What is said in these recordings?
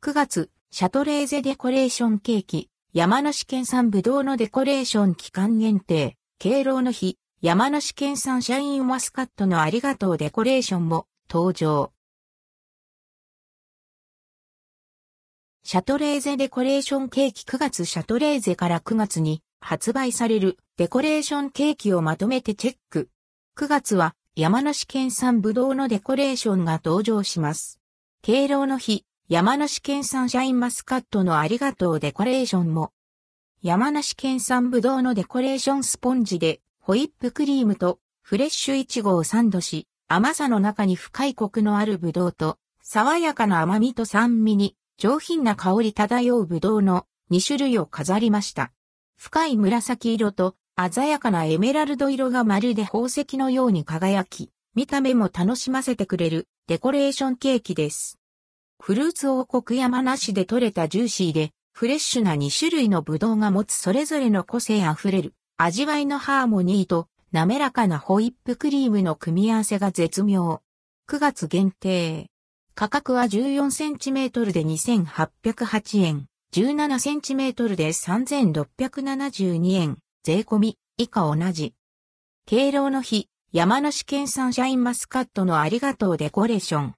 9月、シャトレーゼデコレーションケーキ、山梨県産ぶどうのデコレーション期間限定、敬老の日、山梨県産シャインマスカットのありがとうデコレーションも登場。シャトレーゼデコレーションケーキ9月シャトレーゼから9月に発売されるデコレーションケーキをまとめてチェック。9月は山梨県産ぶどうのデコレーションが登場します。敬老の日、山梨県産シャインマスカットのありがとうデコレーションも。山梨県産ぶどうのデコレーションスポンジでホイップクリームとフレッシュイチゴをサンドし、甘さの中に深いコクのあるぶどうと、爽やかな甘みと酸味に上品な香り漂うぶどうの2種類を飾りました。深い紫色と鮮やかなエメラルド色がまるで宝石のように輝き、見た目も楽しませてくれるデコレーションケーキです。フルーツ王国山梨で採れたジューシーでフレッシュな2種類のブドウが持つそれぞれの個性あふれる味わいのハーモニーと滑らかなホイップクリームの組み合わせが絶妙。9月限定。価格は 14cm で2808円、17cm で3672円、税込み、以下同じ。敬老の日、山梨県産シャインマスカットのありがとうデコレーション。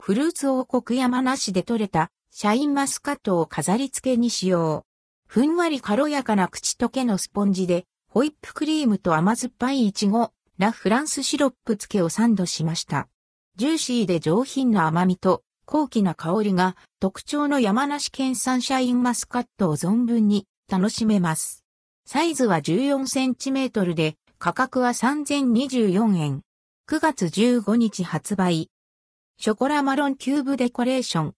フルーツ王国山梨で採れたシャインマスカットを飾り付けに使用。ふんわり軽やかな口溶けのスポンジで、ホイップクリームと甘酸っぱいイチゴ、ラ・フランスシロップ漬けをサンドしました。ジューシーで上品な甘みと高貴な香りが特徴の山梨県産シャインマスカットを存分に楽しめます。サイズは14センチメートルで価格は3024円。9月15日発売。ショコラマロンキューブデコレーション。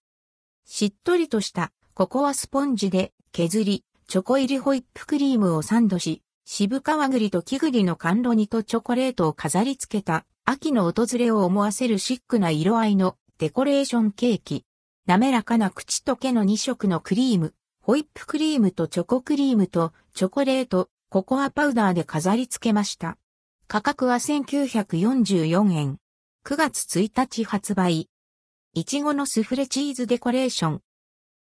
しっとりとしたココアスポンジで削り、チョコ入りホイップクリームをサンドし、渋皮栗と木栗の甘露煮とチョコレートを飾り付けた秋の訪れを思わせるシックな色合いのデコレーションケーキ。滑らかな口溶けの2色のクリーム、ホイップクリームとチョコクリームとチョコレート、ココアパウダーで飾り付けました。価格は1944円。9月1日発売。いちごのスフレチーズデコレーション。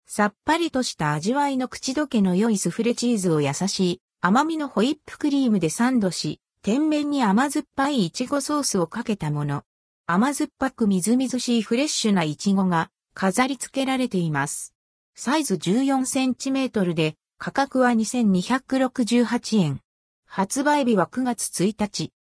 さっぱりとした味わいの口どけの良いスフレチーズを優しい甘みのホイップクリームでサンドし、天面に甘酸っぱいイチゴソースをかけたもの。甘酸っぱくみずみずしいフレッシュなイチゴが飾り付けられています。サイズ14センチメートルで価格は2268円。発売日は9月1日。